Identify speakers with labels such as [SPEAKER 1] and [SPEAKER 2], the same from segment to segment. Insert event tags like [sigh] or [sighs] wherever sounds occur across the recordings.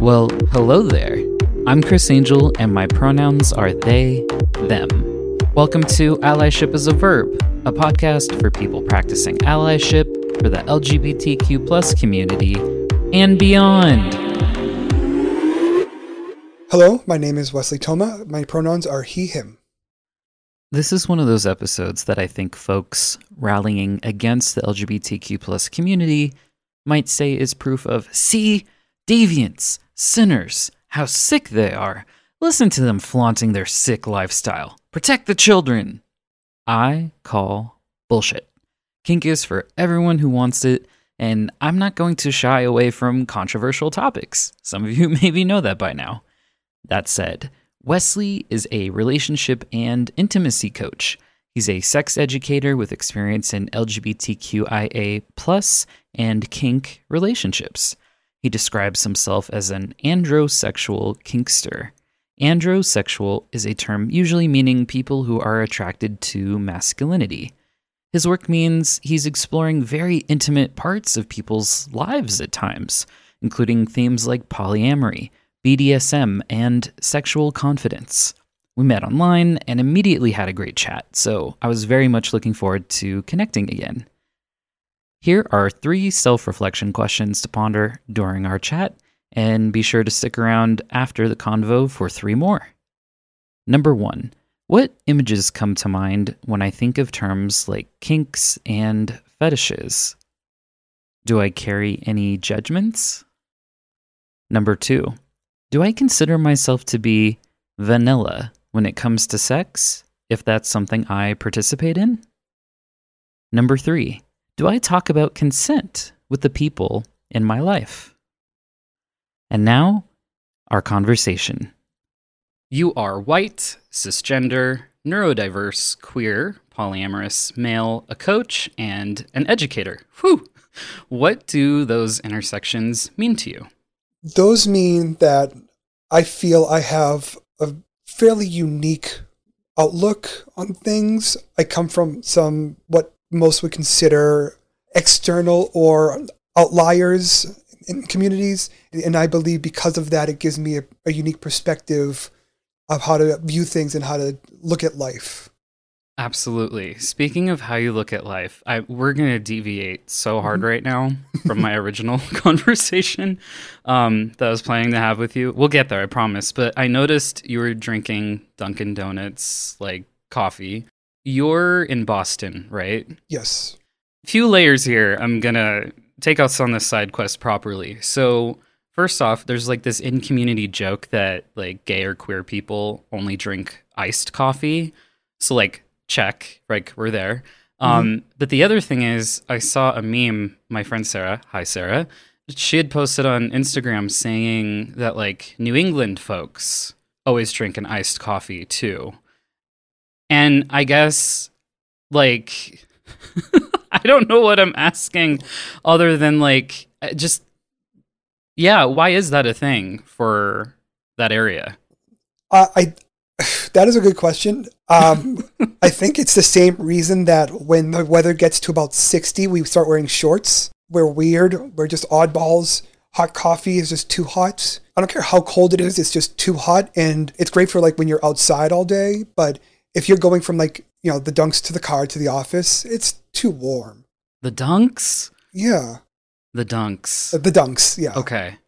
[SPEAKER 1] Well, hello there. I'm Chris Angel, and my pronouns are they, them. Welcome to Allyship is a Verb, a podcast for people practicing allyship for the LGBTQ plus community and beyond.
[SPEAKER 2] Hello, my name is Wesley Toma. My pronouns are he, him.
[SPEAKER 1] This is one of those episodes that I think folks rallying against the LGBTQ plus community might say is proof of see, deviants, sinners, how sick they are. Listen to them flaunting their sick lifestyle. Protect the children. I call bullshit. Kink is for everyone who wants it, and I'm not going to shy away from controversial topics. Some of you [laughs] maybe know that by now. That said, Wesley is a relationship and intimacy coach. He's a sex educator with experience in LGBTQIA plus and kink relationships. He describes himself as an androsexual kinkster. Androsexual is a term usually meaning people who are attracted to masculinity. His work means he's exploring very intimate parts of people's lives at times, including themes like polyamory, BDSM, and sexual confidence. We met online and immediately had a great chat, so I was very much looking forward to connecting again. Here are three self reflection questions to ponder during our chat, and be sure to stick around after the convo for three more. Number one, what images come to mind when I think of terms like kinks and fetishes? Do I carry any judgments? Number two, do I consider myself to be vanilla when it comes to sex, if that's something I participate in? Number three, do I talk about consent with the people in my life? And now, our conversation. You are white, cisgender, neurodiverse, queer, polyamorous, male, a coach, and an educator. Whew! What do those intersections mean to you?
[SPEAKER 2] Those mean that I feel I have a fairly unique outlook on things. I come from some what most would consider external or outliers in communities. And I believe because of that, it gives me a, a unique perspective of how to view things and how to look at life.
[SPEAKER 1] Absolutely. Speaking of how you look at life, I, we're going to deviate so hard right now from my original [laughs] conversation um, that I was planning to have with you. We'll get there, I promise. But I noticed you were drinking Dunkin' Donuts, like coffee. You're in Boston, right?
[SPEAKER 2] Yes.
[SPEAKER 1] Few layers here. I'm going to take us on this side quest properly. So, first off, there's like this in community joke that like gay or queer people only drink iced coffee. So, like, check, like we're there. Um, mm-hmm. But the other thing is, I saw a meme. My friend Sarah, hi Sarah, she had posted on Instagram saying that like New England folks always drink an iced coffee too. And I guess like [laughs] I don't know what I'm asking other than like just yeah, why is that a thing for that area?
[SPEAKER 2] Uh, I [sighs] that is a good question. Um, [laughs] I think it's the same reason that when the weather gets to about 60, we start wearing shorts. We're weird. We're just oddballs. Hot coffee is just too hot. I don't care how cold it is, it's just too hot. And it's great for like when you're outside all day. But if you're going from like, you know, the dunks to the car to the office, it's too warm.
[SPEAKER 1] The dunks?
[SPEAKER 2] Yeah.
[SPEAKER 1] The dunks.
[SPEAKER 2] The dunks, yeah.
[SPEAKER 1] Okay.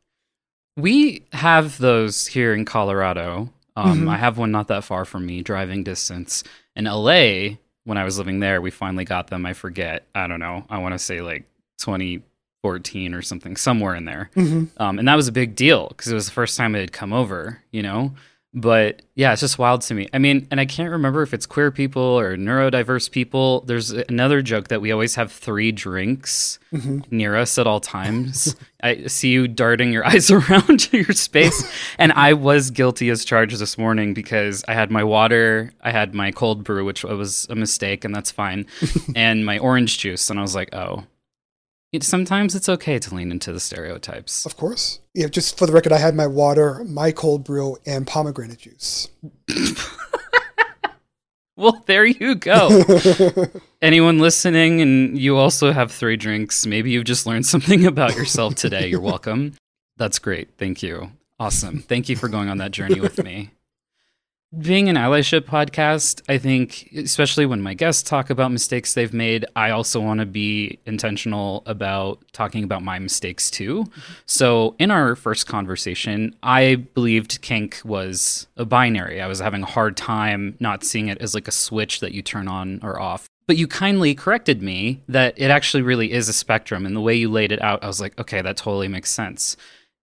[SPEAKER 1] We have those here in Colorado. Um, mm-hmm. I have one not that far from me, driving distance. In LA, when I was living there, we finally got them. I forget. I don't know. I want to say like 2014 or something, somewhere in there. Mm-hmm. Um, and that was a big deal because it was the first time it had come over, you know? But yeah, it's just wild to me. I mean, and I can't remember if it's queer people or neurodiverse people. There's another joke that we always have three drinks mm-hmm. near us at all times. [laughs] I see you darting your [laughs] eyes around [laughs] your space. and I was guilty as charged this morning because I had my water, I had my cold brew, which was a mistake, and that's fine, and my orange juice. And I was like, oh, it, sometimes it's okay to lean into the stereotypes.
[SPEAKER 2] Of course. Yeah, just for the record, I had my water, my cold brew, and pomegranate juice. [laughs]
[SPEAKER 1] well, there you go. [laughs] Anyone listening and you also have three drinks, maybe you've just learned something about yourself today. You're welcome. [laughs] That's great. Thank you. Awesome. Thank you for going on that journey with me. Being an allyship podcast, I think, especially when my guests talk about mistakes they've made, I also want to be intentional about talking about my mistakes too. Mm-hmm. So, in our first conversation, I believed kink was a binary. I was having a hard time not seeing it as like a switch that you turn on or off. But you kindly corrected me that it actually really is a spectrum. And the way you laid it out, I was like, okay, that totally makes sense.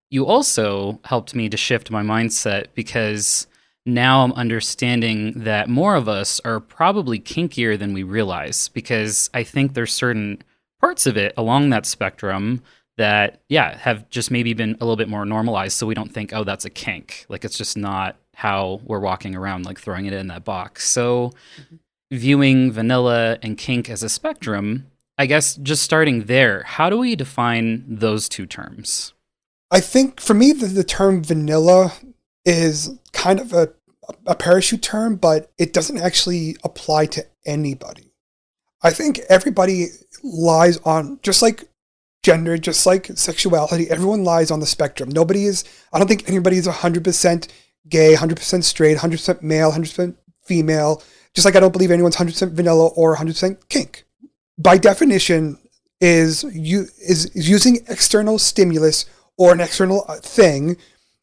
[SPEAKER 1] You also helped me to shift my mindset because now I'm understanding that more of us are probably kinkier than we realize because I think there's certain parts of it along that spectrum that, yeah, have just maybe been a little bit more normalized. So we don't think, oh, that's a kink. Like it's just not how we're walking around, like throwing it in that box. So mm-hmm. viewing vanilla and kink as a spectrum, I guess just starting there, how do we define those two terms?
[SPEAKER 2] I think for me, the, the term vanilla is kind of a, a parachute term, but it doesn't actually apply to anybody. I think everybody lies on, just like gender, just like sexuality, everyone lies on the spectrum. Nobody is, I don't think anybody is 100% gay, 100% straight, 100% male, 100% female, just like I don't believe anyone's 100% vanilla or 100% kink. By definition, is you is, is using external stimulus or an external thing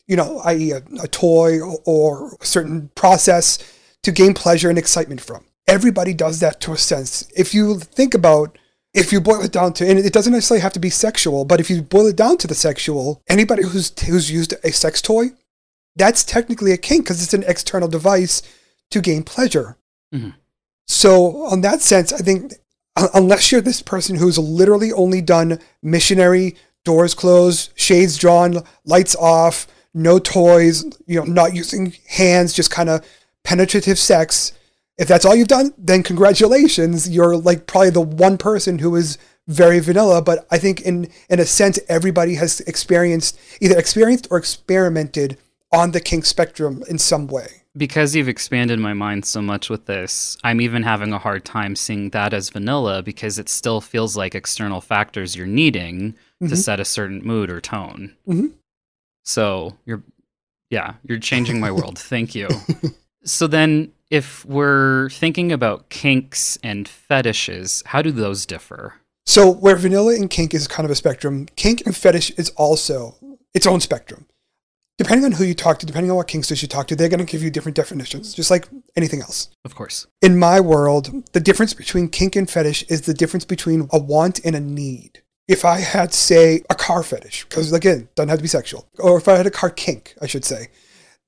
[SPEAKER 2] you know, i.e., a, a toy or a certain process to gain pleasure and excitement from. Everybody does that to a sense. If you think about if you boil it down to, and it doesn't necessarily have to be sexual, but if you boil it down to the sexual, anybody who's who's used a sex toy, that's technically a kink because it's an external device to gain pleasure. Mm-hmm. So, on that sense, I think unless you're this person who's literally only done missionary, doors closed, shades drawn, lights off, no toys, you know, not using hands, just kind of penetrative sex. If that's all you've done, then congratulations. You're like probably the one person who is very vanilla, but I think in in a sense everybody has experienced either experienced or experimented on the kink spectrum in some way.
[SPEAKER 1] Because you've expanded my mind so much with this, I'm even having a hard time seeing that as vanilla because it still feels like external factors you're needing mm-hmm. to set a certain mood or tone. Mm-hmm. So you're, yeah, you're changing my world. Thank you. [laughs] So then, if we're thinking about kinks and fetishes, how do those differ?
[SPEAKER 2] So where vanilla and kink is kind of a spectrum, kink and fetish is also its own spectrum. Depending on who you talk to, depending on what kinksters you talk to, they're going to give you different definitions, just like anything else.
[SPEAKER 1] Of course.
[SPEAKER 2] In my world, the difference between kink and fetish is the difference between a want and a need if I had, say, a car fetish, because again, it doesn't have to be sexual, or if I had a car kink, I should say,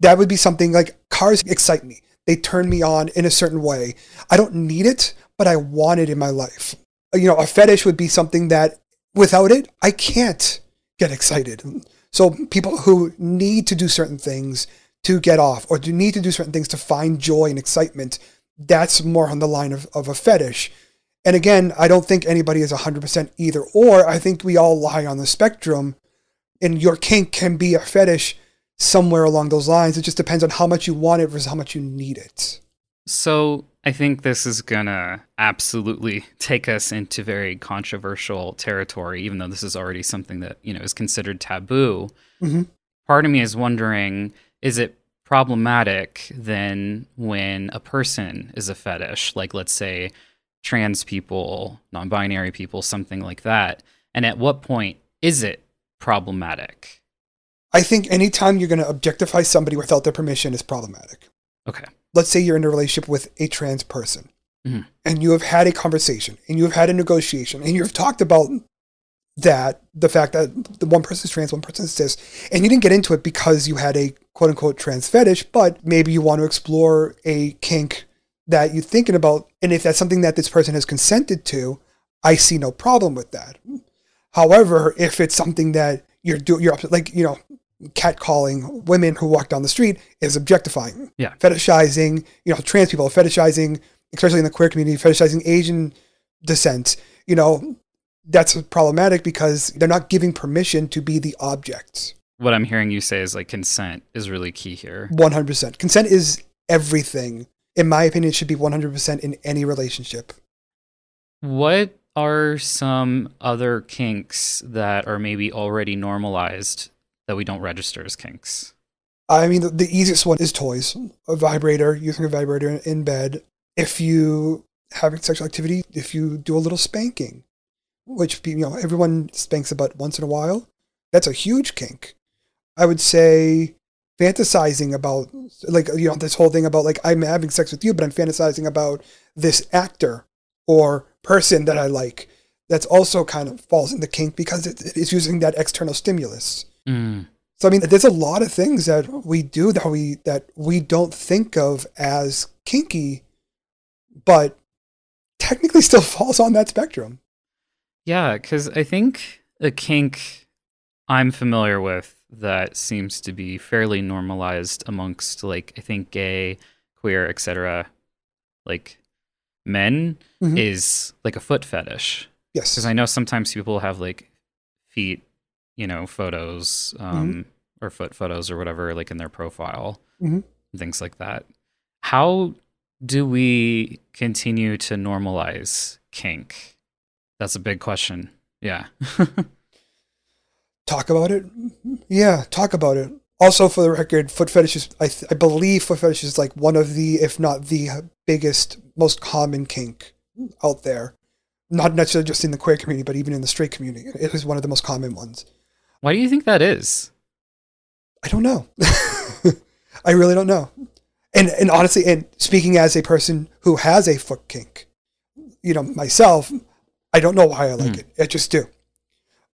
[SPEAKER 2] that would be something like cars excite me. They turn me on in a certain way. I don't need it, but I want it in my life. You know, a fetish would be something that without it, I can't get excited. So people who need to do certain things to get off or do need to do certain things to find joy and excitement, that's more on the line of, of a fetish. And again, I don't think anybody is 100% either or. I think we all lie on the spectrum, and your kink can be a fetish somewhere along those lines. It just depends on how much you want it versus how much you need it.
[SPEAKER 1] So I think this is gonna absolutely take us into very controversial territory, even though this is already something that you know is considered taboo. Mm-hmm. Part of me is wondering: is it problematic then when a person is a fetish? Like, let's say trans people, non binary people, something like that? And at what point is it problematic?
[SPEAKER 2] I think anytime you're going to objectify somebody without their permission is problematic.
[SPEAKER 1] Okay.
[SPEAKER 2] Let's say you're in a relationship with a trans person mm-hmm. and you have had a conversation and you have had a negotiation and you've talked about that the fact that the one person is trans, one person is cis, and you didn't get into it because you had a quote unquote trans fetish, but maybe you want to explore a kink that you're thinking about, and if that's something that this person has consented to, I see no problem with that. However, if it's something that you're doing, you're like you know, catcalling women who walk down the street is objectifying,
[SPEAKER 1] yeah,
[SPEAKER 2] fetishizing, you know, trans people fetishizing, especially in the queer community, fetishizing Asian descent, you know, that's problematic because they're not giving permission to be the objects.
[SPEAKER 1] What I'm hearing you say is like consent is really key here.
[SPEAKER 2] 100%. Consent is everything in my opinion, it should be 100% in any relationship.
[SPEAKER 1] What are some other kinks that are maybe already normalized that we don't register as kinks?
[SPEAKER 2] I mean, the, the easiest one is toys, a vibrator, using a vibrator in, in bed. If you having sexual activity, if you do a little spanking, which you know everyone spanks about once in a while, that's a huge kink. I would say fantasizing about like you know this whole thing about like I'm having sex with you, but I'm fantasizing about this actor or person that I like. That's also kind of falls in the kink because it, it's using that external stimulus.
[SPEAKER 1] Mm.
[SPEAKER 2] So I mean, there's a lot of things that we do that we that we don't think of as kinky, but technically [laughs] still falls on that spectrum.
[SPEAKER 1] Yeah, because I think a kink I'm familiar with that seems to be fairly normalized amongst like I think gay, queer, etc. Like men
[SPEAKER 2] Mhm.
[SPEAKER 1] is like a foot fetish.
[SPEAKER 2] Yes.
[SPEAKER 1] Because I know sometimes people have like feet, you know, photos um, or foot photos or whatever, like in their profile,
[SPEAKER 2] Mhm.
[SPEAKER 1] things like that. How do we continue to normalize kink? That's a big question. Yeah. [laughs]
[SPEAKER 2] talk about it. Yeah, talk about it. Also, for the record, foot fetishes. I, th- I believe foot fetish is like one of the, if not the biggest, most common kink out there. Not necessarily just in the queer community, but even in the straight community. It is one of the most common ones.
[SPEAKER 1] Why do you think that is?
[SPEAKER 2] I don't know. [laughs] I really don't know. And and honestly, and speaking as a person who has a foot kink, you know, myself, I don't know why I like
[SPEAKER 1] Mm.
[SPEAKER 2] it. I just do.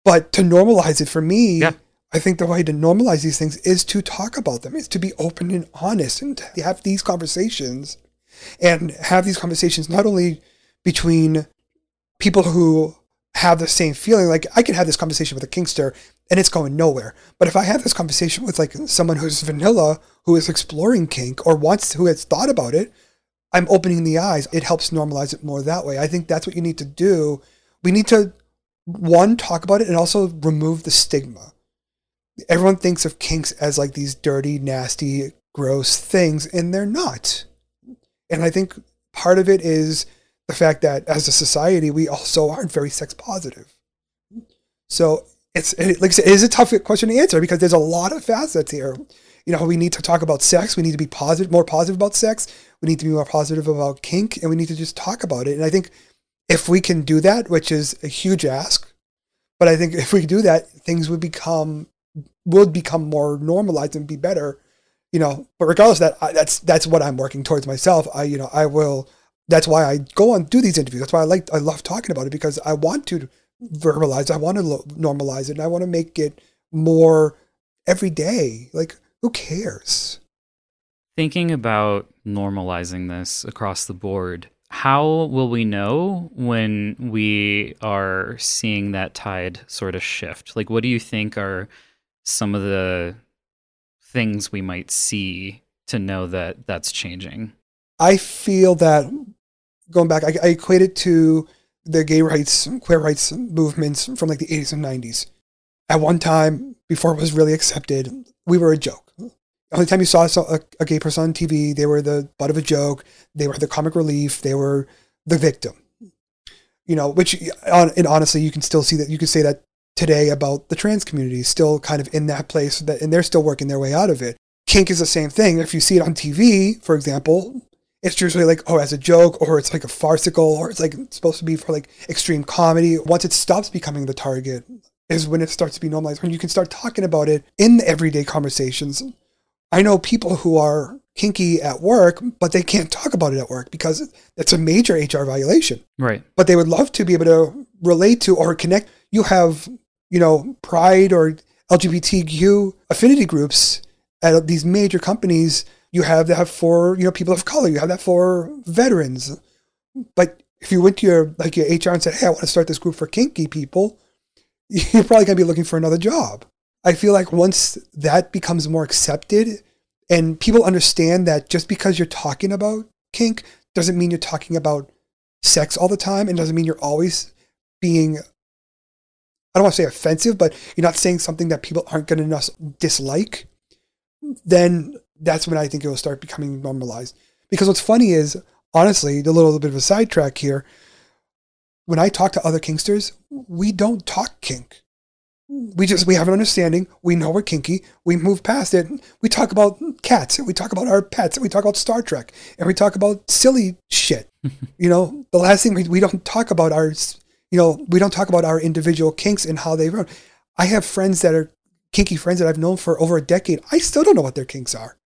[SPEAKER 2] But to normalize it for me,
[SPEAKER 1] Yeah.
[SPEAKER 2] I think the way to normalize these things is to talk about them, is to be open and honest and to have these conversations and have these conversations not only between people who have the same feeling. Like I can have this conversation with a kinkster and it's going nowhere. But if I have this conversation with like someone who's vanilla, who is exploring kink or wants who has thought about it, I'm opening the eyes. It helps normalize it more that way. I think that's what you need to do. We need to one talk about it and also remove the stigma. Everyone thinks of kinks as like these dirty, nasty, gross things, and they're not. And I think part of it is the fact that as a society, we also aren't very sex positive. So it's it, like I said, it is a tough question to answer because there's a lot of facets here. You know, we need to talk about sex. We need to be positive, more positive about sex. We need to be more positive about kink, and we need to just talk about it. And I think if we can do that, which is a huge ask, but I think if we do that, things would become would become more normalized and be better. You know, but regardless of that, I, that's that's what I'm working towards myself. I you know I will. That's why I go and do these interviews. That's why I like I love talking about it because I want to verbalize. I want to lo- normalize it, and I want to make it more every day. Like who cares?
[SPEAKER 1] Thinking about normalizing this across the board, how will we know when we are seeing that tide sort of shift? Like, what do you think are some of the things we might see to know that that's changing?
[SPEAKER 2] I feel that going back, I, I equate it to the gay rights, queer rights movements from like the 80s and 90s. At one time, before it was really accepted, we were a joke. The only time you saw a, gay person on TV, they were the butt of a joke. They were the comic relief. They were the victim. You know, which, and honestly, you can still see that. You can say that today about the trans community, still kind of in that place, that, and they're still working their way out of it. Kink is the same thing. If you see it on TV, for example, it's usually like oh as a joke or it's like a farcical or it's like supposed to be for like extreme comedy once it stops becoming the target is when it starts to be normalized when you can start talking about it in everyday conversations i know people who are kinky at work but they can't talk about it at work because it's a major hr violation.
[SPEAKER 1] Right.
[SPEAKER 2] but they would love to be able to relate to or connect. You have you know pride or lgbtq affinity groups at these major companies. You have that for you know people of color. You have that for veterans. But if you went to your like your hr and said hey i want to start this group for kinky people [laughs] you're probably going to be looking for another job i feel like once that becomes more accepted and people understand that just because you're talking about kink doesn't mean you're talking about sex all the time and doesn't mean you're always being i don't want to say offensive but you're not saying something that people aren't going to dislike then that's when I think it will start becoming normalized. Because what's funny is, honestly, a little bit of a sidetrack here. When I talk to other kinksters, we don't talk kink. We just we have an understanding. We know we're kinky. We move past it. We talk about cats. We talk about our pets. We talk about Star Trek, and we talk about silly shit. [laughs] you know, the last thing we, we don't talk about our, you know, we don't talk about our individual kinks and how they run. I have friends that are kinky friends that I've known for over a decade. I still don't know what their kinks are,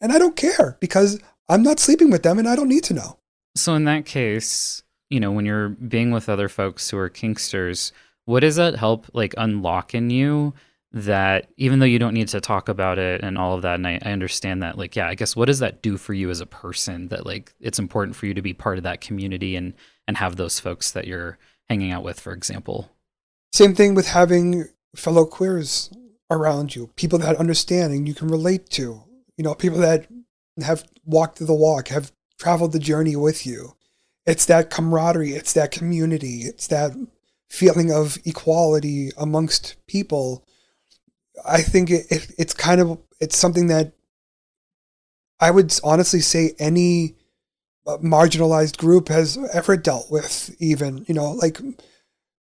[SPEAKER 2] and I don't care because I'm not sleeping with them, and I don't need to know.
[SPEAKER 1] So in that case, you know, when you're being with other folks who are kinksters, what does that help like unlock in you that even though you don't need to talk about it and all of that and I, I, understand that like yeah i guess what does that do for you as a person that like it's important for you to be part of that community and and have those folks that you're hanging out with for example?
[SPEAKER 2] Same thing with having fellow queers around you people that understand and you can relate to you know people that have walked the walk have traveled the journey with you. It's that camaraderie it's that community it's that feeling of equality amongst people. I think it, it, it's kind of it's something that I would honestly say any uh, marginalized group has ever dealt with. Even you know, like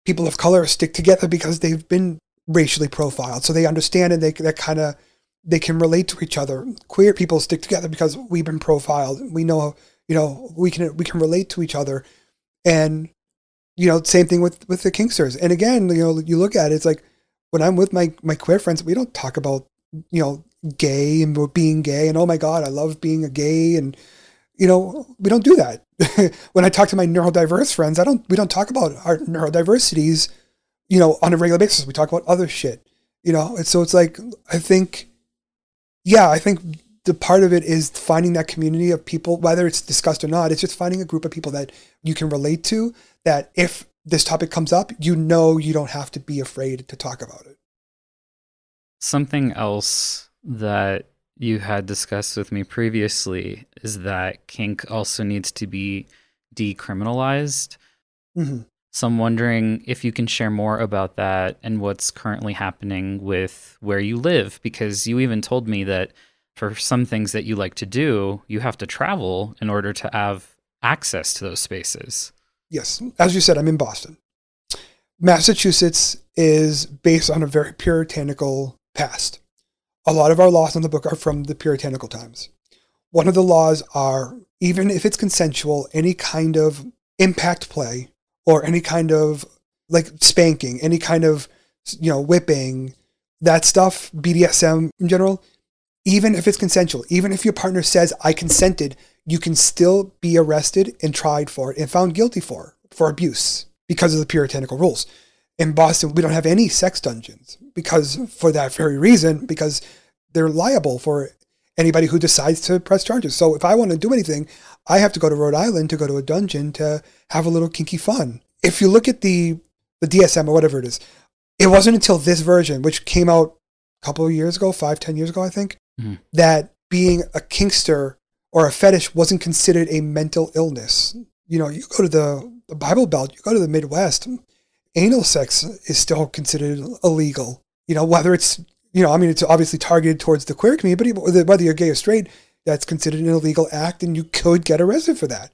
[SPEAKER 2] people of color stick together because they've been racially profiled, so they understand and they that kind of they can relate to each other. Queer people stick together because we've been profiled. We know you know we can we can relate to each other, and you know, same thing with with the Kinksters. And again, you know, you look at it, it's like when I'm with my my queer friends, we don't talk about you know gay and being gay and oh my god, I love being a gay and you know we don't do that. [laughs] when I talk to my neurodiverse friends, I don't we don't talk about our neurodiversities, you know, on a regular basis. We talk about other shit, you know. And so it's like I think, yeah, I think the part of it is finding that community of people, whether it's discussed or not. It's just finding a group of people that you can relate to that if this topic comes up, you know you don't have to be afraid to talk about it.
[SPEAKER 1] Something else that you had discussed with me previously is that kink also needs to be decriminalized. Mm-hmm. So I'm wondering if you can share more about that and what's currently happening with where you live, because you even told me that for some things that you like to do, you have to travel in order to have access to those spaces.
[SPEAKER 2] Yes. As you said, I'm in Boston. Massachusetts is based on a very puritanical past. A lot of our laws in the book are from the puritanical times. One of the laws are even if it's consensual, any kind of impact play or any kind of like spanking, any kind of you know whipping, that stuff, BDSM in general, even if it's consensual, even if your partner says I consented, you can still be arrested and tried for it and found guilty for for abuse because of the puritanical rules. In Boston, we don't have any sex dungeons because for that very reason, because they're liable for anybody who decides to press charges. So if I want to do anything, I have to go to Rhode Island to go to a dungeon to have a little kinky fun. If you look at the the DSM or whatever it is, it wasn't until this version, which came out a couple of years ago, five, ten years ago, I think, mm-hmm. that being a kinkster or a fetish wasn't considered a mental illness. You know, you go to the, the Bible Belt, you go to the Midwest, anal sex is still considered illegal. You know, whether it's, you know, I mean, it's obviously targeted towards the queer community, but whether you're gay or straight, that's considered an illegal act and you could get arrested for that.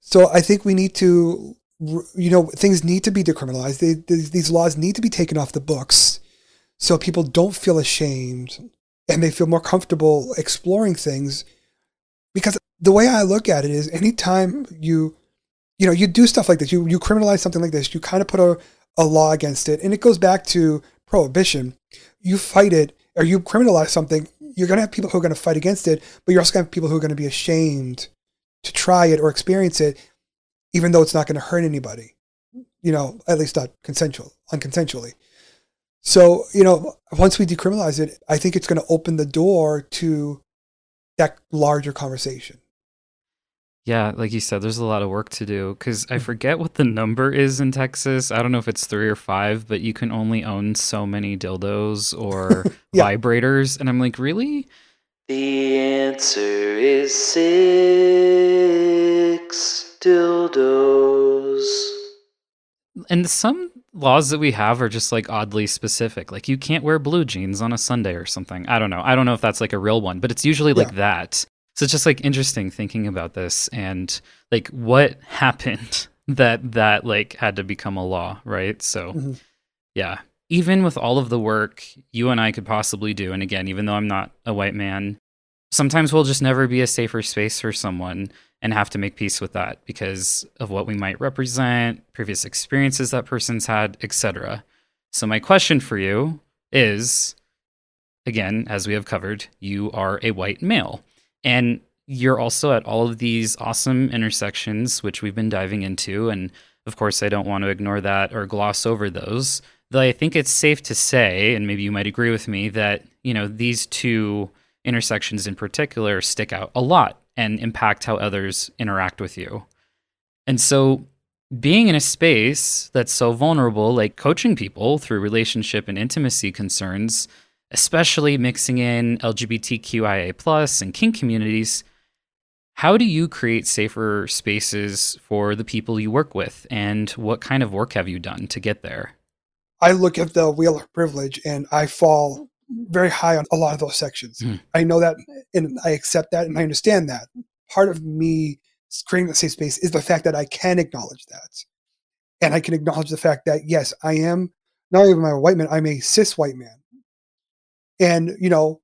[SPEAKER 2] So I think we need to, you know, things need to be decriminalized. They, these laws need to be taken off the books so people don't feel ashamed and they feel more comfortable exploring things because the way I look at it is anytime you you know you do stuff like this you you criminalize something like this you kind of put a, a law against it and it goes back to prohibition. You fight it or you criminalize something you're going to have people who are going to fight against it but you're also going to have people who are going to be ashamed to try it or experience it even though it's not going to hurt anybody. You know at least not consensual unconsensually. So you know once we decriminalize it i think it's going to open the door to that larger conversation.
[SPEAKER 1] Yeah, like you said, there's a lot of work to do because I mm-hmm. forget what the number is in Texas. I don't know if it's three or five, but you can only own so many dildos or [laughs] yeah. vibrators. And I'm like, really? The answer is six dildos. And some laws that we have are just like oddly specific. Like you can't wear blue jeans on a Sunday or something. I don't know. I don't know if that's like a real one, but it's usually like yeah. that. So it's just like interesting thinking about this and like what [laughs] happened that that like had to become a law, right? So
[SPEAKER 2] Mm-hmm.
[SPEAKER 1] yeah, even with all of the work you and I could possibly do, and again, even though I'm not a white man, sometimes we'll just never be a safer space for someone and have to make peace with that because of what we might represent, previous experiences that person's had, etc. So my question for you is again, as we have covered, you are a white male. And you're also at all of these awesome intersections, which we've been diving into. And of course, I don't want to ignore that or gloss over those. Though I think it's safe to say, and maybe you might agree with me, that, you know, these two intersections in particular stick out a lot and impact how others interact with you. And so being in a space that's so vulnerable, like coaching people through relationship and intimacy concerns, especially mixing in LGBTQIA plus and kink communities, how do you create safer spaces for the people you work with? And what kind of work have you done to get there?
[SPEAKER 2] I look at the wheel of privilege and I fall very high on a lot of those sections.
[SPEAKER 1] Mm.
[SPEAKER 2] I know that and I accept that and I understand that. Part of me creating the safe space is the fact that I can acknowledge that. And I can acknowledge the fact that, yes, I am not only am I a white man, I'm a cis white man. And, you know,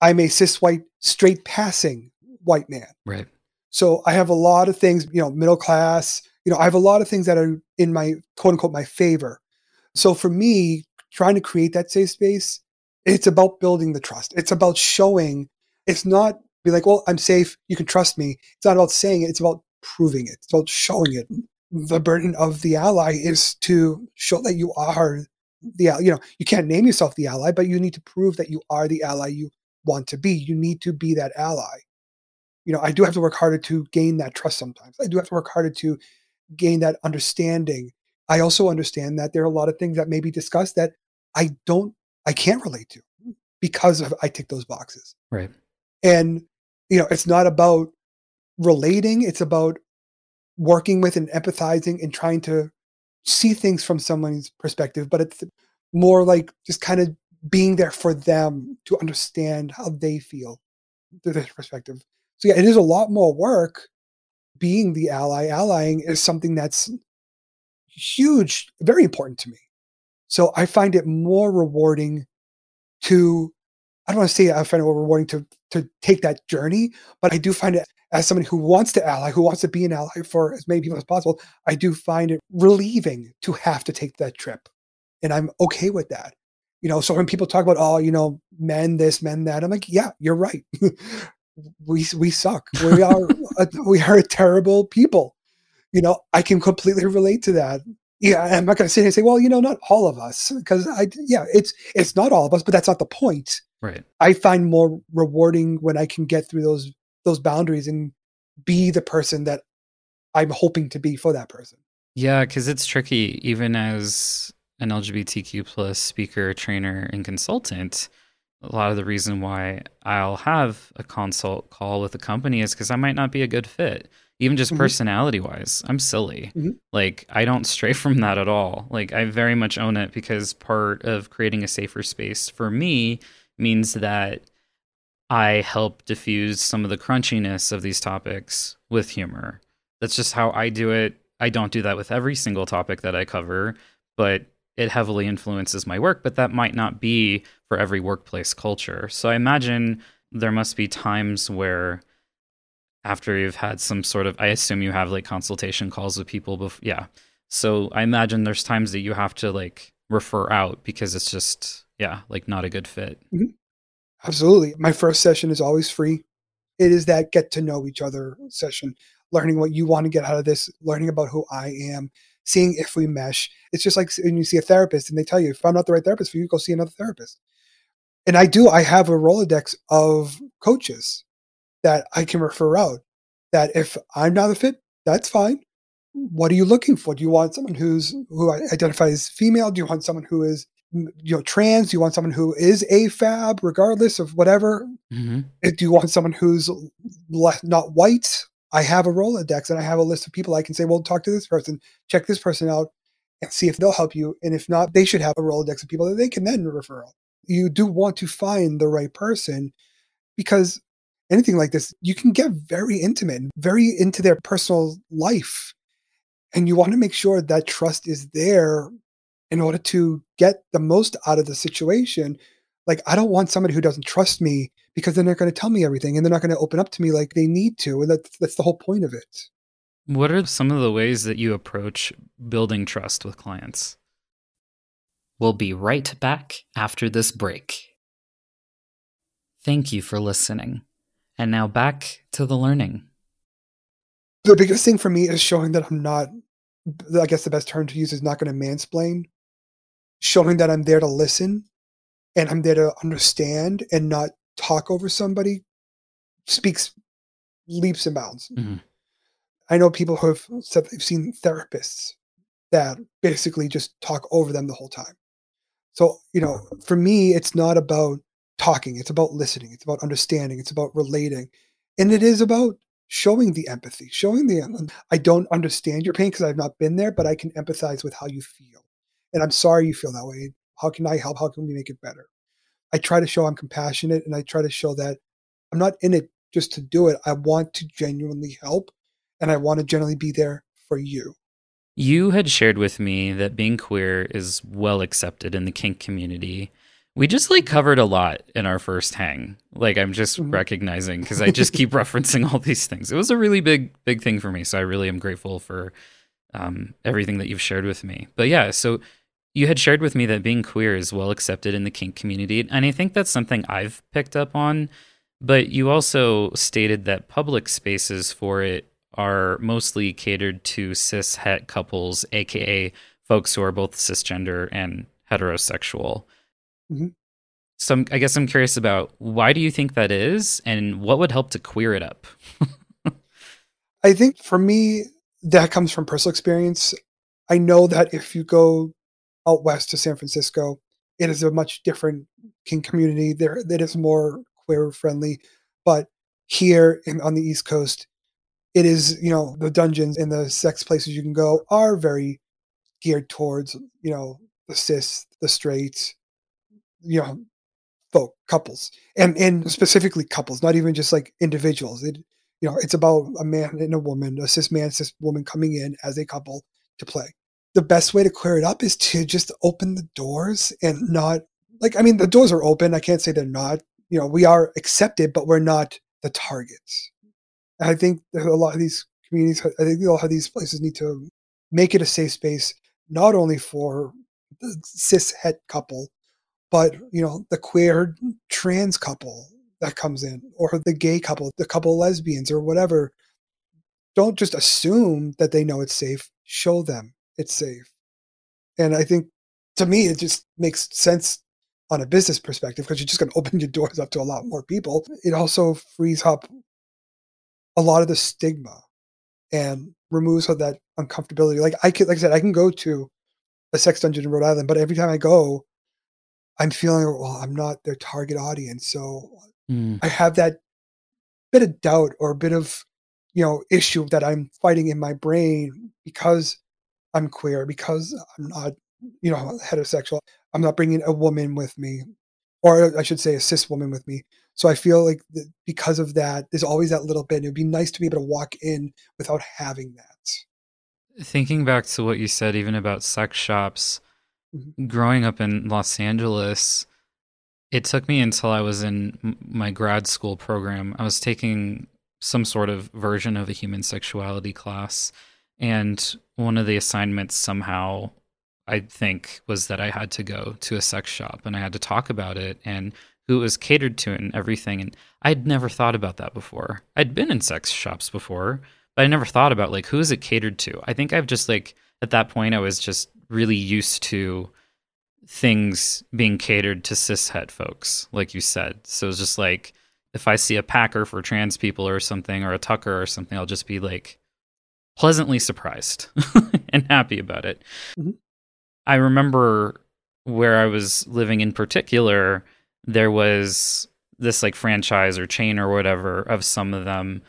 [SPEAKER 2] I'm a cis white, straight passing white man.
[SPEAKER 1] Right.
[SPEAKER 2] So I have a lot of things, you know, middle class, you know, I have a lot of things that are in my quote unquote my favor. So for me, trying to create that safe space, it's about building the trust. It's about showing, it's not be like, well, I'm safe, you can trust me. It's not about saying it, it's about proving it. It's about showing it. The burden of the ally is to show that you are the you know, you can't name yourself the ally, but you need to prove that you are the ally you want to be. You need to be that ally you know, I do have to work harder to gain that trust sometimes. I do have to work harder to gain that understanding. I also understand that there are a lot of things that may be discussed that I don't, I can't relate to because of I tick those boxes.
[SPEAKER 1] Right.
[SPEAKER 2] And, you know, it's not about relating, it's about working with and empathizing and trying to see things from someone's perspective, but it's more like just kind of being there for them to understand how they feel through their perspective. So yeah, it is a lot more work being the ally. Allying is something that's huge, very important to me. So I find it more rewarding to I don't want to say I find it more rewarding to to take that journey, but I do find it as somebody who wants to ally, who wants to be an ally for as many people as possible, I do find it relieving to have to take that trip. And I'm okay with that. You know, so when people talk about, oh, you know, men this, men that, I'm like, yeah, you're right. [laughs] we we suck. We are a, [laughs] uh, we are a terrible people. You know, I can completely relate to that. Yeah, I'm not going to sit here and say, well, you know, not all of us, because I yeah, it's it's not all of us, but that's not the point.
[SPEAKER 1] Right.
[SPEAKER 2] I find more rewarding when I can get through those those boundaries and be the person that I'm hoping to be for that person.
[SPEAKER 1] Yeah, because it's tricky, even as an LGBTQ plus speaker, trainer, and consultant. A lot of the reason why I'll have a consult call with a company is because I might not be a good fit, even just
[SPEAKER 2] Mhm.
[SPEAKER 1] personality wise. I'm silly.
[SPEAKER 2] Mhm.
[SPEAKER 1] Like, I don't stray from that at all. Like, I very much own it because part of creating a safer space for me means that I help diffuse some of the crunchiness of these topics with humor. That's just how I do it. I don't do that with every single topic that I cover, but it heavily influences my work. But that might not be for every workplace culture. So I imagine there must be times where after you've had some sort of, I assume you have like consultation calls with people before. Yeah. So I imagine there's times that you have to like refer out because it's just, yeah, like not a good fit. Mm-hmm.
[SPEAKER 2] Absolutely. My first session is always free. It is that get to know each other session, learning what you want to get out of this, learning about who I am, seeing if we mesh. It's just like when you see a therapist and they tell you, if I'm not the right therapist for you, go see another therapist. And I do, I have a Rolodex of coaches that I can refer out that if I'm not a fit, that's fine. What are you looking for? Do you want someone who's who identifies as female? Do you want someone who is you know trans? Do you want someone who is AFAB, regardless of whatever?
[SPEAKER 1] Mm-hmm.
[SPEAKER 2] Do you want someone who's le- not white? I have a Rolodex and I have a list of people I can say, well, talk to this person, check this person out, and see if they'll help you. And if not, they should have a Rolodex of people that they can then refer out. You do want to find the right person because anything like this, you can get very intimate, very into their personal life. And you want to make sure that trust is there in order to get the most out of the situation. Like, I don't want somebody who doesn't trust me because then they're going to tell me everything and they're not going to open up to me like they need to. And that's, that's the whole point of it.
[SPEAKER 1] What are some of the ways that you approach building trust with clients? We'll be right back after this break. Thank you for listening. And now back to the learning.
[SPEAKER 2] The biggest thing for me is showing that I'm not, I guess the best term to use is not going to mansplain, showing that I'm there to listen and I'm there to understand and not talk over somebody speaks leaps and bounds. Mm-hmm. I know people who have said they've seen therapists that basically just talk over them the whole time. So, you know, for me, it's not about talking, it's about listening, it's about understanding, it's about relating. And it is about showing the empathy, showing the um, I don't understand your pain because I've not been there, but I can empathize with how you feel. And I'm sorry you feel that way. How can I help? How can we make it better? I try to show I'm compassionate and I try to show that I'm not in it just to do it. I want to genuinely help and I want to generally be there for you.
[SPEAKER 1] You had shared with me that being queer is well accepted in the kink community. We just like covered a lot in our first hang. Like I'm just mm-hmm. recognizing because I just keep [laughs] referencing all these things. It was a really big, big thing for me. So I really am grateful for um, everything that you've shared with me. But yeah, so you had shared with me that being queer is well accepted in the kink community, and I think that's something I've picked up on. But you also stated that public spaces for it are mostly catered to cis het couples, aka folks who are both cisgender and heterosexual. Mm-hmm. So I'm, I guess I'm curious about why do you think that is, and what would help to queer it up?
[SPEAKER 2] I think for me, that comes from personal experience. I know that if you go out west to San Francisco, it is a much different community. There, it is more queer friendly, but here in, on the East Coast, it is you know the dungeons and the sex places you can go are very geared towards you know the cis the straight you know folk couples and and specifically couples not even just like individuals it you know it's about a man and a woman a cis man cis woman coming in as a couple to play. The best way to clear it up is to just open the doors and not like i mean the doors are open i can't say they're not you know we are accepted but we're not the targets. I think a lot of these communities, I think a lot of these places need to make it a safe space, not only for the cis het couple, but you know the queer trans couple that comes in, or the gay couple, the couple lesbians, or whatever. Don't just assume that they know it's safe. Show them it's safe. And I think to me, it just makes sense on a business perspective because you're just going [laughs] to open your doors up to a lot more people. It also frees up a lot of the stigma and removes that uncomfortability. Like I like I said, I can go to a sex dungeon in Rhode Island, but every time I go, I'm feeling well, I'm not their target audience, so mm. I have that bit of doubt or a bit of you know issue that I'm fighting in my brain because I'm queer, because I'm not you know heterosexual. I'm not bringing a woman with me, or I should say a cis woman with me. So I feel like because of that, there's always that little bit. It would be nice to be able to walk in without having that.
[SPEAKER 1] Thinking back to what you said, even about sex shops. Mm-hmm. growing up in Los Angeles, it took me until I was in my grad school program. I was taking some sort of version of a human sexuality class. And one of the assignments somehow I think was that I had to go to a sex shop and I had to talk about it and who it was catered to and everything. And I'd never thought about that before. I'd been in sex shops before, but I never thought about like who is it catered to. I think I've just like at that point I was just really used to things being catered to cishet folks, like you said. So it's just like if I see a packer for trans people or something or a tucker or something, I'll just be like pleasantly surprised [laughs] and happy about it. Mm-hmm. I remember where I was living in particular, there was this like franchise or chain or whatever of some of them.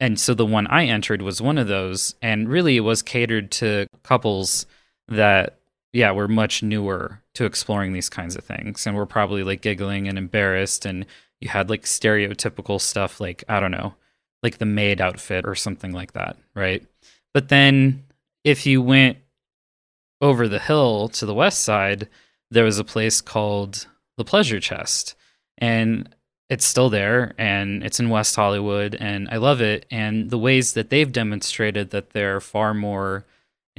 [SPEAKER 1] And so the one I entered was one of those. And really it was catered to couples that, yeah, we're much newer to exploring these kinds of things and we're probably like giggling and embarrassed and you had like stereotypical stuff like I don't know, like the maid outfit or something like that, right? But then if you went over the hill to the west side, there was a place called the Pleasure Chest. And it's still there and it's in West Hollywood and I love it. And the ways that they've demonstrated that they're far more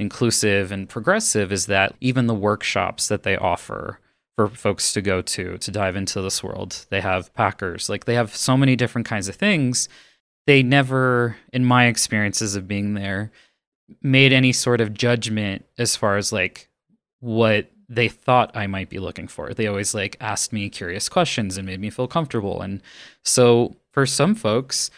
[SPEAKER 1] inclusive and progressive is that even the workshops that they offer for folks to go to to dive into this world, they have packers. Like they have so many different kinds of things. They never, in my experiences of being there, made any sort of judgment as far as like what they thought I might be looking for. They always like asked me curious questions and made me feel comfortable. And so for some folks,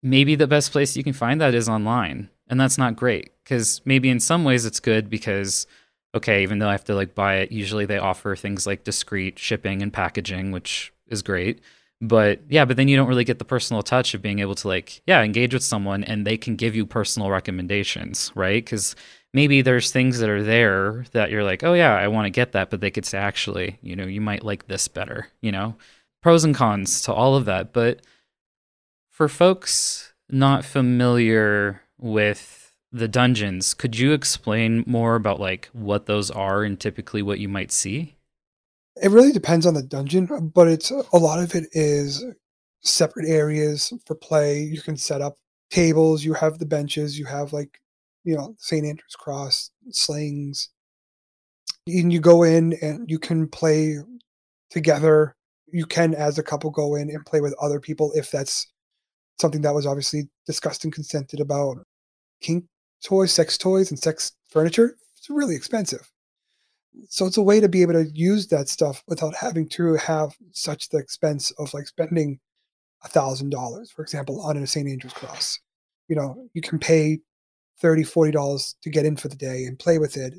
[SPEAKER 1] maybe the best place you can find that is online. And that's not great because maybe in some ways it's good because okay, even though I have to like buy it, usually they offer things like discreet shipping and packaging, which is great. But yeah, but then you don't really get the personal touch of being able to like, yeah, engage with someone and they can give you personal recommendations, right? Because maybe there's things that are there that you're like, oh yeah, I want to get that, but they could say actually, you know, you might like this better, you know, pros and cons to all of that. But for folks not familiar with the dungeons, could you explain more about like what those are and typically what you might see?
[SPEAKER 2] It really depends on the dungeon, but it's a lot of it is separate areas for play. You can set up tables, you have the benches, you have like you know, St. Andrew's Cross, slings. And you go in and you can play together. You can, as a couple, go in and play with other people if that's something that was obviously discussed and consented about. Kink toys, sex toys, and sex furniture, it's really expensive. So it's a way to be able to use that stuff without having to have such the expense of like spending a thousand dollars, for example, on a St. Andrew's cross. You know, you can pay 30 40 dollars to get in for the day and play with it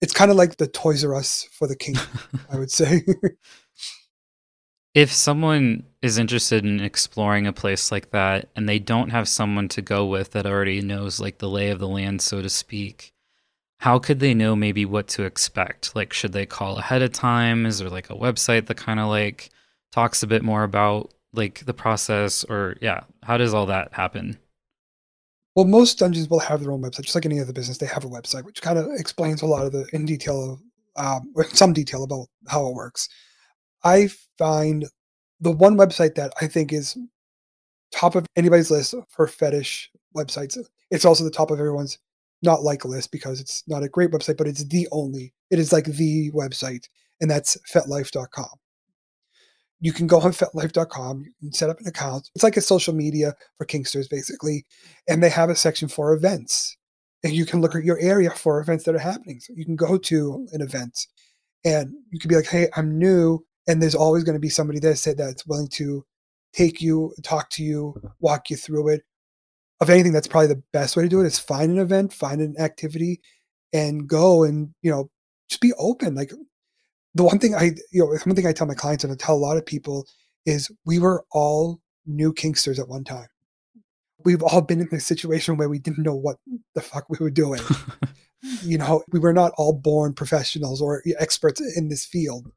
[SPEAKER 2] it's kind of like the toys r us for the kink [laughs] i would say [laughs]
[SPEAKER 1] if someone is interested in exploring a place like that and they don't have someone to go with that already knows like the lay of the land so to speak how could they know maybe what to expect like should they call ahead of time is there like a website that kind of like talks a bit more about like the process or yeah how does all that happen
[SPEAKER 2] well, most dungeons will have their own website, just like any other business. They have a website, which kind of explains a lot of the in detail, um, [laughs] some detail about how it works. I find the one website that I think is top of anybody's list for fetish websites. It's also the top of everyone's not like list because it's not a great website, but it's the only. It is like the website, and that's fetlife.com you can go on fetlife.com, you can set up an account. It's like a social media for Kinksters, basically. And they have a section for events. And you can look at your area for events that are happening. So you can go to an event and you can be like, hey, I'm new. And there's always going to be somebody there said that's willing to take you, talk to you, mm-hmm. walk you through it. Of anything, that's probably the best way to do it is find an event, find an activity, and go and, you know, just be open. Like the one thing I, you know, one thing I tell my clients and I tell a lot of people is we were all new kinksters at one time. We've all been in this situation where we didn't know what the fuck we were doing. [laughs] you know, we were not all born professionals or experts in this field.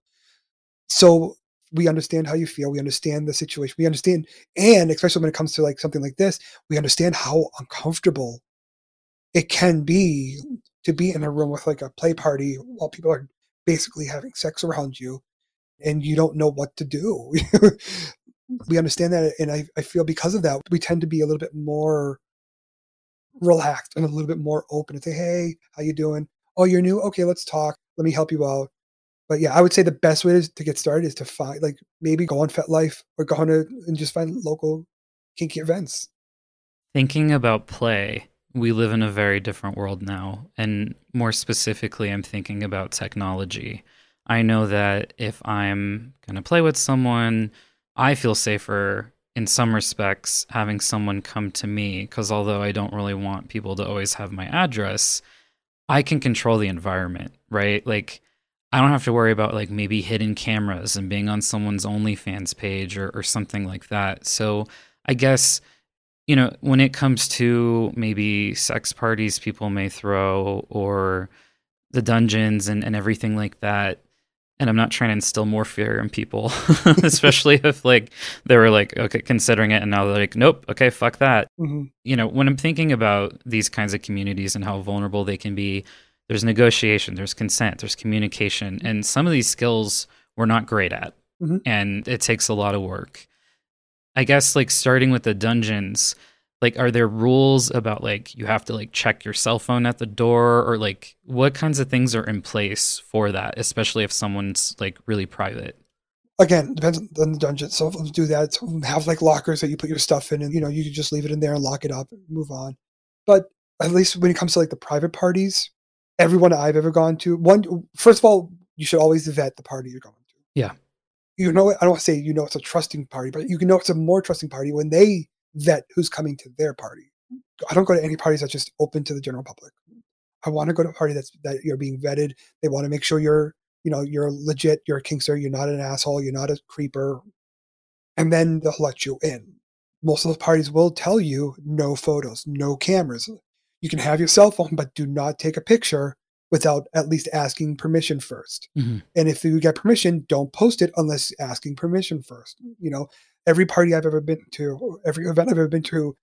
[SPEAKER 2] So we understand how you feel. We understand the situation. We understand, and especially when it comes to like something like this, we understand how uncomfortable it can be to be in a room with like a play party while people are basically having sex around you and you don't know what to do. [laughs] we understand that. And I, I feel because of that, we tend to be a little bit more relaxed and a little bit more open and say, Hey, how you doing? Oh, you're new. Okay. Let's talk. Let me help you out. But yeah, I would say the best way to get started is to find like maybe go on FetLife or go on to, and just find local kinky events.
[SPEAKER 1] Thinking about play, we live in a very different world now. And more specifically, I'm thinking about technology. I know that if I'm going to play with someone, I feel safer in some respects having someone come to me because although I don't really want people to always have my address, I can control the environment, right? Like, I don't have to worry about like maybe hidden cameras and being on someone's OnlyFans page or, or something like that. So I guess you know, when it comes to maybe sex parties people may throw or the dungeons and, and everything like that, and I'm not trying to instill more fear in people, [laughs] [laughs] especially if like they were like okay considering it and now they're like nope okay fuck that.
[SPEAKER 2] Mhm.
[SPEAKER 1] You know when I'm thinking about these kinds of communities and how vulnerable they can be, there's negotiation, there's consent, there's communication, and some of these skills we're not great at,
[SPEAKER 2] Mhm.
[SPEAKER 1] and it takes a lot of work. I guess like starting with the dungeons, like are there rules about like you have to like check your cell phone at the door or like what kinds of things are in place for that, especially if someone's like really private?
[SPEAKER 2] Again, depends on the dungeon. Some of them do that. Some have like lockers that you put your stuff in, and you know you can just leave it in there and lock it up and move on. But at least when it comes to like the private parties, everyone I've ever gone to, one first of all, you should always vet the party you're going to.
[SPEAKER 1] Yeah.
[SPEAKER 2] You know, I don't want to say you know it's a trusting party, but you can know it's a more trusting party when they vet who's coming to their party. I don't go to any parties that's just open to the general public. I want to go to a party that's that you're being vetted. They want to make sure you're, you know, you're legit, you're a kinkster, you're not an asshole, you're not a creeper. And then they'll let you in. Most of the parties will tell you no photos, no cameras. You can have your cell phone, but do not take a picture without at least asking permission 1st
[SPEAKER 1] Mhm.
[SPEAKER 2] And if you get permission, don't post it unless asking permission first. You know, every party I've ever been to, every event I've ever been to,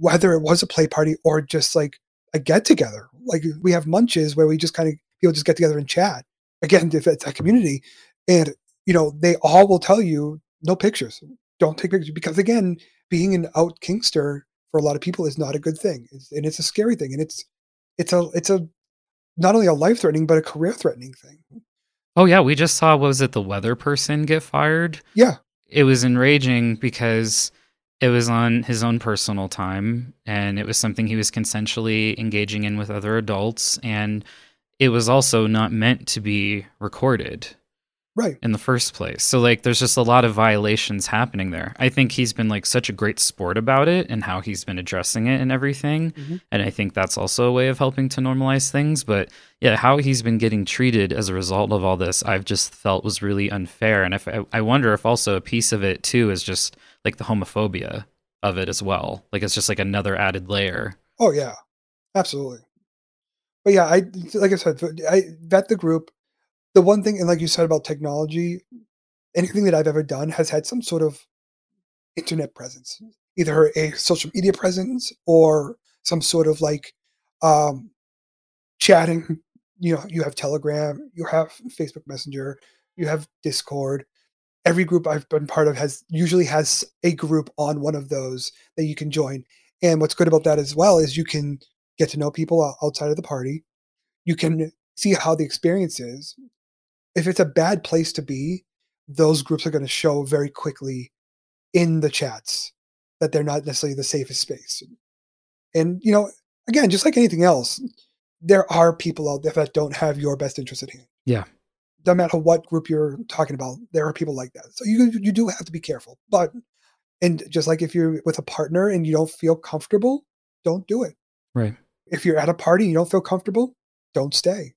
[SPEAKER 2] whether it was a play party or just like a get together, like we have munches where we just kind of people just get together and chat. Again, if it's a community, and you know they all will tell you no pictures, don't take pictures because again, being an out kinkster for a lot of people is not a good thing, it's, and it's a scary thing, and it's it's a it's a not only a life threatening but a career threatening thing.
[SPEAKER 1] Oh yeah, we just saw what was it the weather person get fired?
[SPEAKER 2] Yeah,
[SPEAKER 1] It was enraging because it was on his own personal time and it was something he was consensually engaging in with other adults and it was also not meant to be recorded
[SPEAKER 2] right.
[SPEAKER 1] in the first place. So like there's just a lot of violations happening there. I think he's been like such a great sport about it and how he's been addressing it and everything.
[SPEAKER 2] Mhm.
[SPEAKER 1] And I think that's also a way of helping to normalize things, but yeah, how he's been getting treated as a result of all this, I've just felt was really unfair and if I, I wonder if also a piece of it too is just like the homophobia of it as well. Like it's just like another added layer.
[SPEAKER 2] Oh yeah, absolutely. But yeah, I like I said, I vet the group. The one thing, and like you said about technology, anything that I've ever done has had some sort of internet presence, either a social media presence or some sort of like um, chatting. You know, you have Telegram, you have Facebook Messenger, you have Discord. Every group I've been part of has usually has a group on one of those that you can join. And what's good about that as well is you can get to know people outside of the party. You can see how the experience is. If it's a bad place to be, those groups are going to show very quickly in the chats that they're not necessarily the safest space. And, you know, again, just like anything else, there are people out there that don't have your best interest at hand.
[SPEAKER 1] Yeah.
[SPEAKER 2] Doesn't matter what group you're talking about, there are people like that. So you you do have to be careful. But and just like if you're with a partner and you don't feel comfortable, don't do it.
[SPEAKER 1] Right.
[SPEAKER 2] If you're at a party and you don't feel comfortable, don't stay.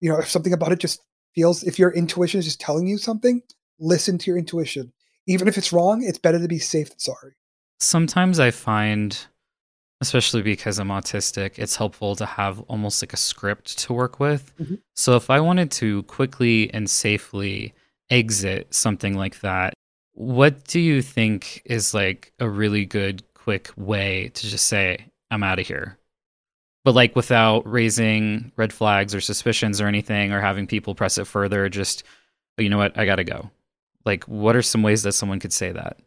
[SPEAKER 2] You know, if something about it just feels, if your intuition is just telling you something, listen to your intuition. Even if it's wrong, it's better to be safe than sorry.
[SPEAKER 1] Sometimes I find, especially because I'm autistic, it's helpful to have almost like a script to work with.
[SPEAKER 2] Mhm.
[SPEAKER 1] So if I wanted to quickly and safely exit something like that, what do you think is like a really good, quick way to just say, I'm out of here? But like without raising red flags or suspicions or anything or having people press it further, just, "Oh, you know what, I gotta go. Like, what are some ways that someone could say that?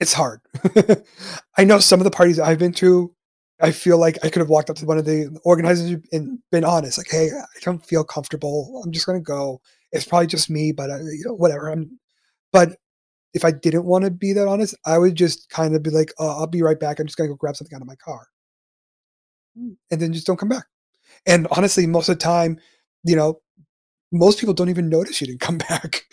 [SPEAKER 2] It's hard. [laughs] I know some of the parties I've been to, I feel like I could have walked up to one of the organizers and been honest, like, "Hey, I don't feel comfortable. I'm just gonna go. It's probably just me, but I, you know, whatever." I'm, but if I didn't want to be that honest, I would just kind of be like, "Oh, I'll be right back. I'm just gonna go grab something out of my car," and then just don't come back. And honestly, most of the time, you know, most people don't even notice you didn't come [laughs] back.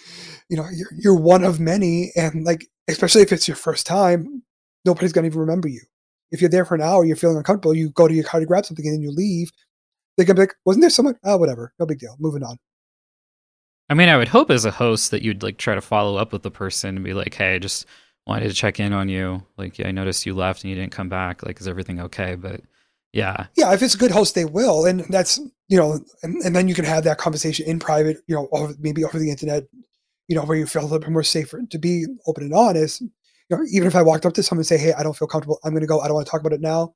[SPEAKER 2] You know, you're you're one of many, and like especially if it's your first time, nobody's gonna even remember you. If you're there for an hour, you're feeling uncomfortable, you go to your car to grab something, and then you leave. They're gonna be like, "Wasn't there someone?" Oh, whatever, no big deal. Moving on.
[SPEAKER 1] I mean, I would hope as a host that you'd like try to follow up with the person and be like, "Hey, I just wanted to check in on you. Like, yeah, I noticed you left and you didn't come back. Like, is everything okay?" But Yeah.
[SPEAKER 2] Yeah, if it's a good host, they will, and that's you know, and, and then you can have that conversation in private, you know, over, maybe over the internet, you know, where you feel a little bit more safer to be open and honest. You know, even if I walked up to someone and say, "Hey, I don't feel comfortable. I'm going to go. I don't want to talk about it now,"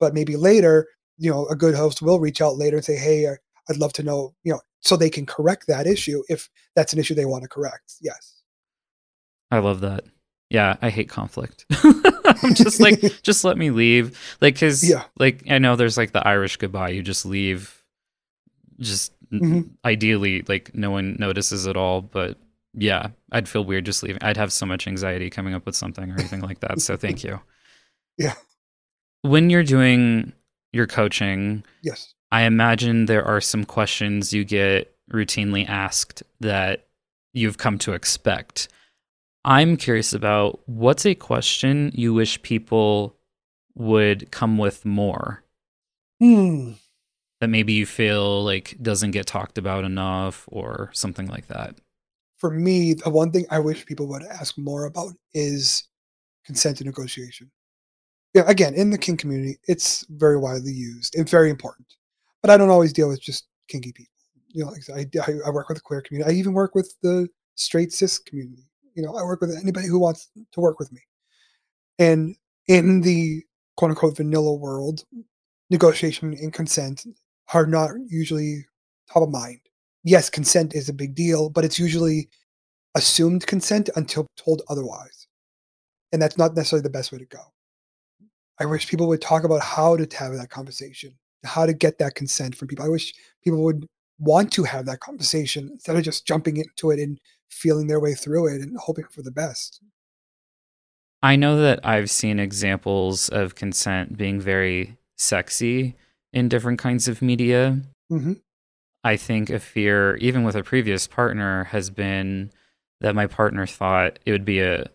[SPEAKER 2] but maybe later, you know, a good host will reach out later and say, "Hey, uh, I'd love to know," you know, so they can correct that issue if that's an issue they want to correct. Yes.
[SPEAKER 1] I love that. Yeah, I hate conflict. [laughs] I'm just like, [laughs] just let me leave. Like, cause
[SPEAKER 2] Yeah.
[SPEAKER 1] like I know there's like the Irish goodbye. You just leave. Just
[SPEAKER 2] Mhm.
[SPEAKER 1] ideally, like no one notices at all. But yeah, I'd feel weird just leaving. I'd have so much anxiety coming up with something or anything like that. So thank you. [laughs]
[SPEAKER 2] Yeah.
[SPEAKER 1] When you're doing your coaching,
[SPEAKER 2] Yes.
[SPEAKER 1] I imagine there are some questions you get routinely asked that you've come to expect. I'm curious about what's a question you wish people would come with more
[SPEAKER 2] Hmm.
[SPEAKER 1] that maybe you feel like doesn't get talked about enough or something like that.
[SPEAKER 2] For me, the one thing I wish people would ask more about is consent and negotiation. Yeah, again, in the kink community, it's very widely used. It's very important, but I don't always deal with just kinky people. You know, like I, I, I work with the queer community. I even work with the straight cis community. You know, I work with anybody who wants to work with me. And in the quote unquote vanilla world, negotiation and consent are not usually top of mind. Yes, consent is a big deal, but it's usually assumed consent until told otherwise. And that's not necessarily the best way to go. I wish people would talk about how to have that conversation, how to get that consent from people. I wish people would want to have that conversation instead of just jumping into it and feeling their way through it and hoping for the best.
[SPEAKER 1] I know that I've seen examples of consent being very sexy in different kinds of media.
[SPEAKER 2] hmm
[SPEAKER 1] I think a fear, even with a previous partner, has been that my partner thought it would be a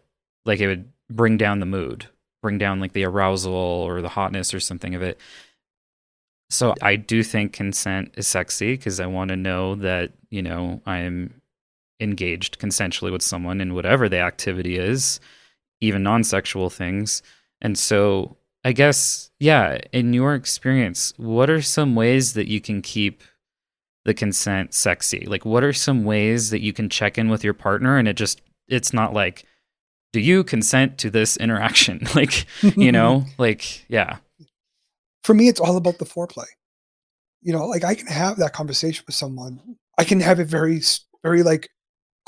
[SPEAKER 1] like it would bring down the mood, bring down like the arousal or the hotness or something of it. So I do think consent is sexy because I want to know that, you know, I'm engaged consensually with someone in whatever the activity is, even non sexual things. And so I guess, yeah, in your experience, what are some ways that you can keep the consent sexy? Like, what are some ways that you can check in with your partner and it just, it's not like, do you consent to this interaction? [laughs] like, you know, [laughs] like, yeah.
[SPEAKER 2] for me, it's all about the foreplay. You know, like I can have that conversation with someone. I can have it very, very like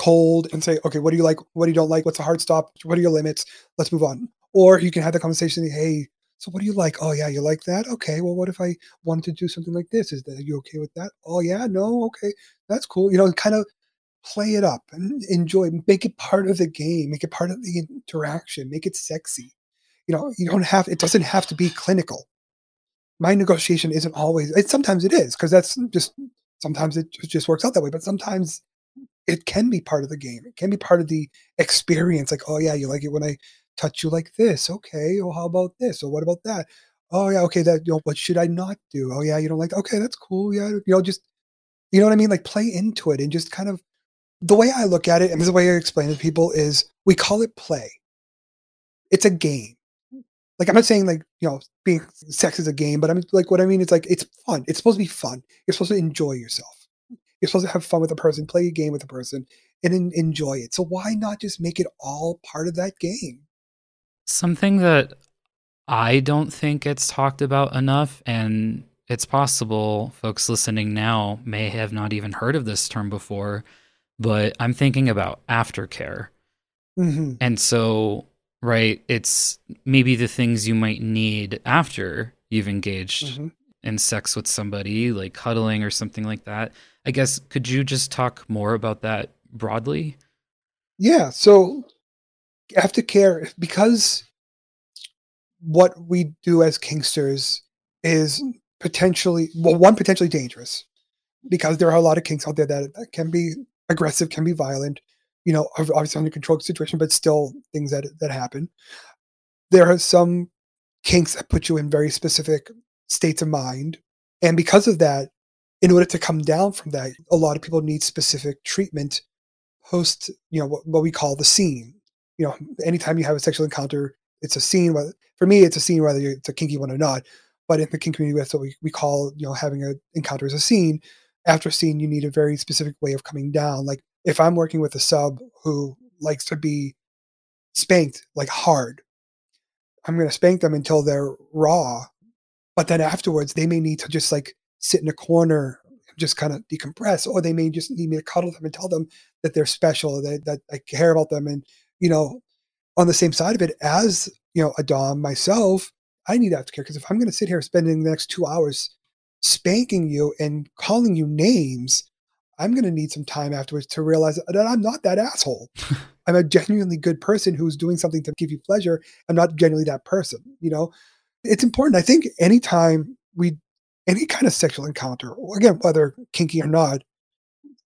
[SPEAKER 2] cold and say, okay, what do you like? What do you don't like? What's a hard stop? What are your limits? Let's move on. Or you can have the conversation. Hey, so what do you like? Oh yeah, you like that? Okay. Well, what if I wanted to do something like this? Is that you okay with that? Oh yeah, no, okay, that's cool. You know, kind of play it up and enjoy. Make it part of the game. Make it part of the interaction. Make it sexy. You know, you don't have. It doesn't have to be clinical my negotiation isn't always it, sometimes it is because that's just sometimes it just works out that way but sometimes it can be part of the game it can be part of the experience like oh yeah you like it when i touch you like this okay well how about this or what about that oh yeah okay that you know what should i not do oh yeah you don't like okay that's cool yeah you know just you know what i mean like play into it and just kind of the way i look at it and this is the way i explain it to people is we call it play it's a game like I'm not saying like you know being sex is a game, but I'm like what I mean is like it's fun. It's supposed to be fun. You're supposed to enjoy yourself. You're supposed to have fun with a person, play a game with a person, and en- enjoy it. So why not just make it all part of that game?
[SPEAKER 1] Something that I don't think it's talked about enough, and it's possible folks listening now may have not even heard of this term before, but I'm thinking about aftercare.
[SPEAKER 2] hmm
[SPEAKER 1] And so, right, it's maybe the things you might need after you've engaged
[SPEAKER 2] hmm
[SPEAKER 1] in sex with somebody, like cuddling or something like that. I guess, could you just talk more about that broadly?
[SPEAKER 2] Yeah. So aftercare because what we do as kinksters is potentially well one potentially dangerous because there are a lot of kinks out there that, that can be aggressive can be violent you know obviously under controlled situation but still things that that happen there are some kinks that put you in very specific states of mind and because of that in order to come down from that a lot of people need specific treatment post you know what, what we call the scene you know anytime you have a sexual encounter it's a scene for me it's a scene whether it's a kinky one or not but in the kink community, that's what we, we call, you know, having an encounter as a scene. After a scene, you need a very specific way of coming down. Like if I'm working with a sub who likes to be spanked like hard, I'm going to spank them until they're raw. But then afterwards, they may need to just like sit in a corner, just kind of decompress, or they may just need me to cuddle them and tell them that they're special, that, that I care about them. And, you know, on the same side of it, as, you know, a Dom myself, I need aftercare because if I'm going to sit here spending the next two hours spanking you and calling you names, I'm going to need some time afterwards to realize that I'm not that asshole. [laughs] I'm a genuinely good person who's doing something to give you pleasure. I'm not genuinely that person. You know, it's important. I think anytime we, any kind of sexual encounter, again, whether kinky or not,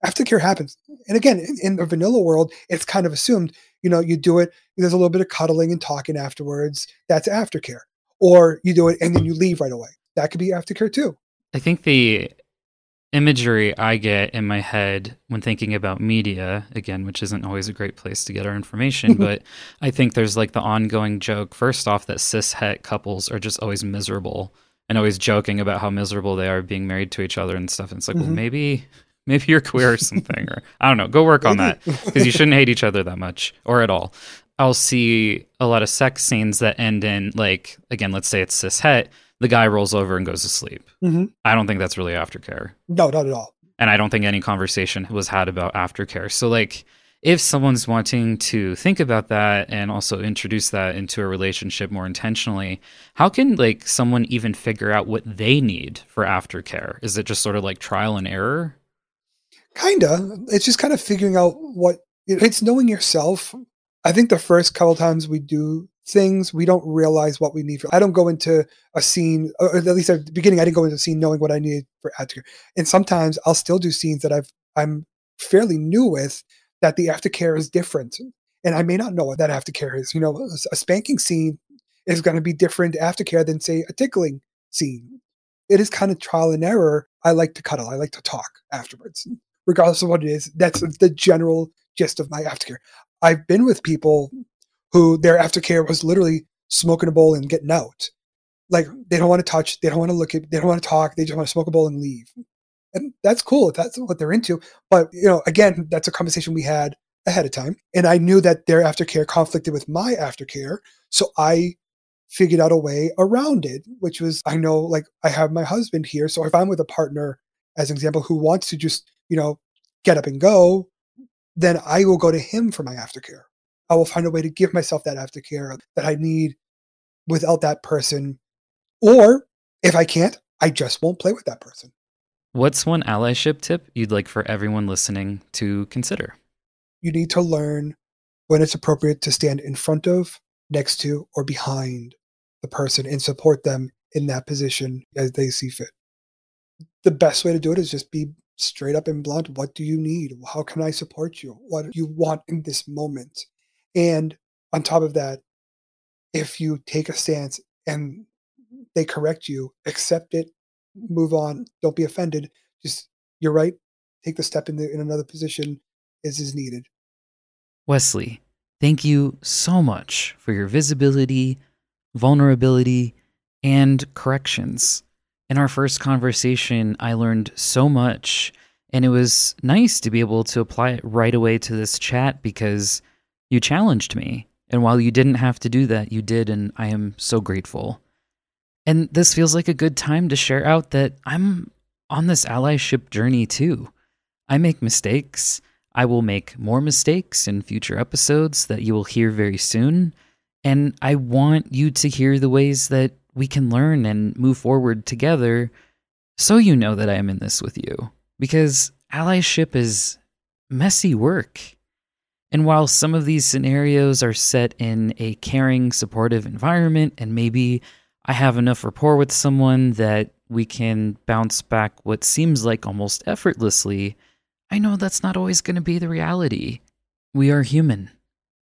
[SPEAKER 2] aftercare happens. And again, in, in the vanilla world, it's kind of assumed, you know, you do it, there's a little bit of cuddling and talking afterwards. That's aftercare. Or you do it and then you leave right away. That could be aftercare too.
[SPEAKER 1] I think the imagery I get in my head when thinking about media, again, which isn't always a great place to get our information, [laughs] but I think there's like the ongoing joke, first off, that cis het couples are just always miserable and always joking about how miserable they are being married to each other and stuff. And it's like, mm-hmm. well, maybe. Maybe you're queer or something, or I don't know. Go work on that [laughs] because you shouldn't hate each other that much or at all. I'll see a lot of sex scenes that end in like again, let's say it's cis het, the guy rolls over and goes to sleep. Mm-hmm. I don't think that's really aftercare.
[SPEAKER 2] No, not at all.
[SPEAKER 1] And I don't think any conversation was had about aftercare. So, like, if someone's wanting to think about that and also introduce that into a relationship more intentionally, how can like someone even figure out what they need for aftercare? Is it just sort of like trial and error?
[SPEAKER 2] Kinda. It's just kind of figuring out what it's knowing yourself. I think the first couple times we do things we don't realize what we need for. I don't go into a scene, or at least at the beginning, I didn't go into a scene knowing what I needed for aftercare. And sometimes I'll still do scenes that I've I'm fairly new with that the aftercare is different, and I may not know what that aftercare is. You know, a spanking scene is going to be different aftercare than say a tickling scene. It is kind of trial and error. I like to cuddle. I like to talk afterwards, regardless of what it is. That's the general gist of my aftercare. I've been with people who their aftercare was literally smoking a bowl and getting out. Like they don't want to touch, they don't want to look at, they don't want to talk, they just want to smoke a bowl and leave. And that's cool if that's what they're into. But you know, again, that's a conversation we had ahead of time. And I knew that their aftercare conflicted with my aftercare. So I figured out a way around it, which was I know like I have my husband here. So if I'm with a partner, as an example, who wants to just, you know, get up and go, then I will go to him for my aftercare. I will find a way to give myself that aftercare that I need without that person. Or if I can't, I just won't play with that person.
[SPEAKER 1] What's one allyship tip you'd like for everyone listening to consider?
[SPEAKER 2] You need to learn when it's appropriate to stand in front of, next to, or behind the person and support them in that position as they see fit. The best way to do it is just be straight up and blunt. What do you need? How can I support you? What do you want in this moment? And on top of that, if you take a stance and they correct you, accept it, move on, don't be offended. Just you're right. Take the step in the, in another position as is needed.
[SPEAKER 1] Wesley, thank you so much for your visibility, vulnerability, and corrections. In our first conversation, I learned so much, and it was nice to be able to apply it right away to this chat because you challenged me. And while you didn't have to do that, you did, and I am so grateful. And this feels like a good time to share out that I'm on this allyship journey too. I make mistakes. I will make more mistakes in future episodes that you will hear very soon. And I want you to hear the ways that we can learn and move forward together so you know that I am in this with you. Because allyship is messy work. And while some of these scenarios are set in a caring, supportive environment, and maybe I have enough rapport with someone that we can bounce back what seems like almost effortlessly, I know that's not always going to be the reality. We are human.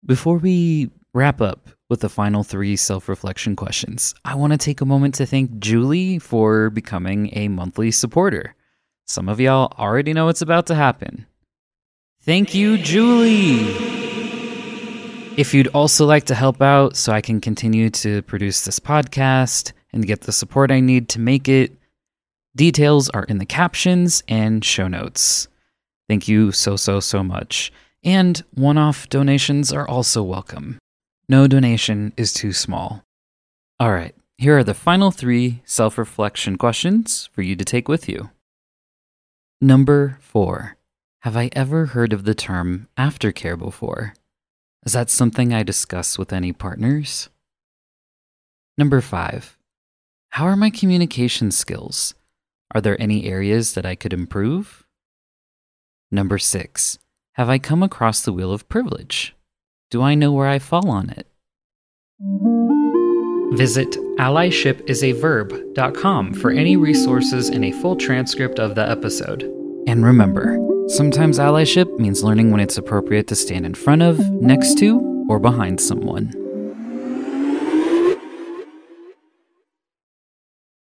[SPEAKER 1] Before we wrap up with the final three self reflection questions, I want to take a moment to thank Julie for becoming a monthly supporter. Some of y'all already know what's about to happen. Thank you, Julie. If you'd also like to help out so I can continue to produce this podcast and get the support I need to make it. Details are in the captions and show notes. Thank you so, so, so much. And one off donations are also welcome. No donation is too small. All right, here are the final three self reflection questions for you to take with you. Number four Have I ever heard of the term aftercare before? Is that something I discuss with any partners? Number five How are my communication skills? Are there any areas that I could improve? Number six Have I come across the wheel of privilege? Do I know where I fall on it? Visit allyshipisaverb.com for any resources and a full transcript of the episode. And remember, sometimes allyship means learning when it's appropriate to stand in front of, next to, or behind someone.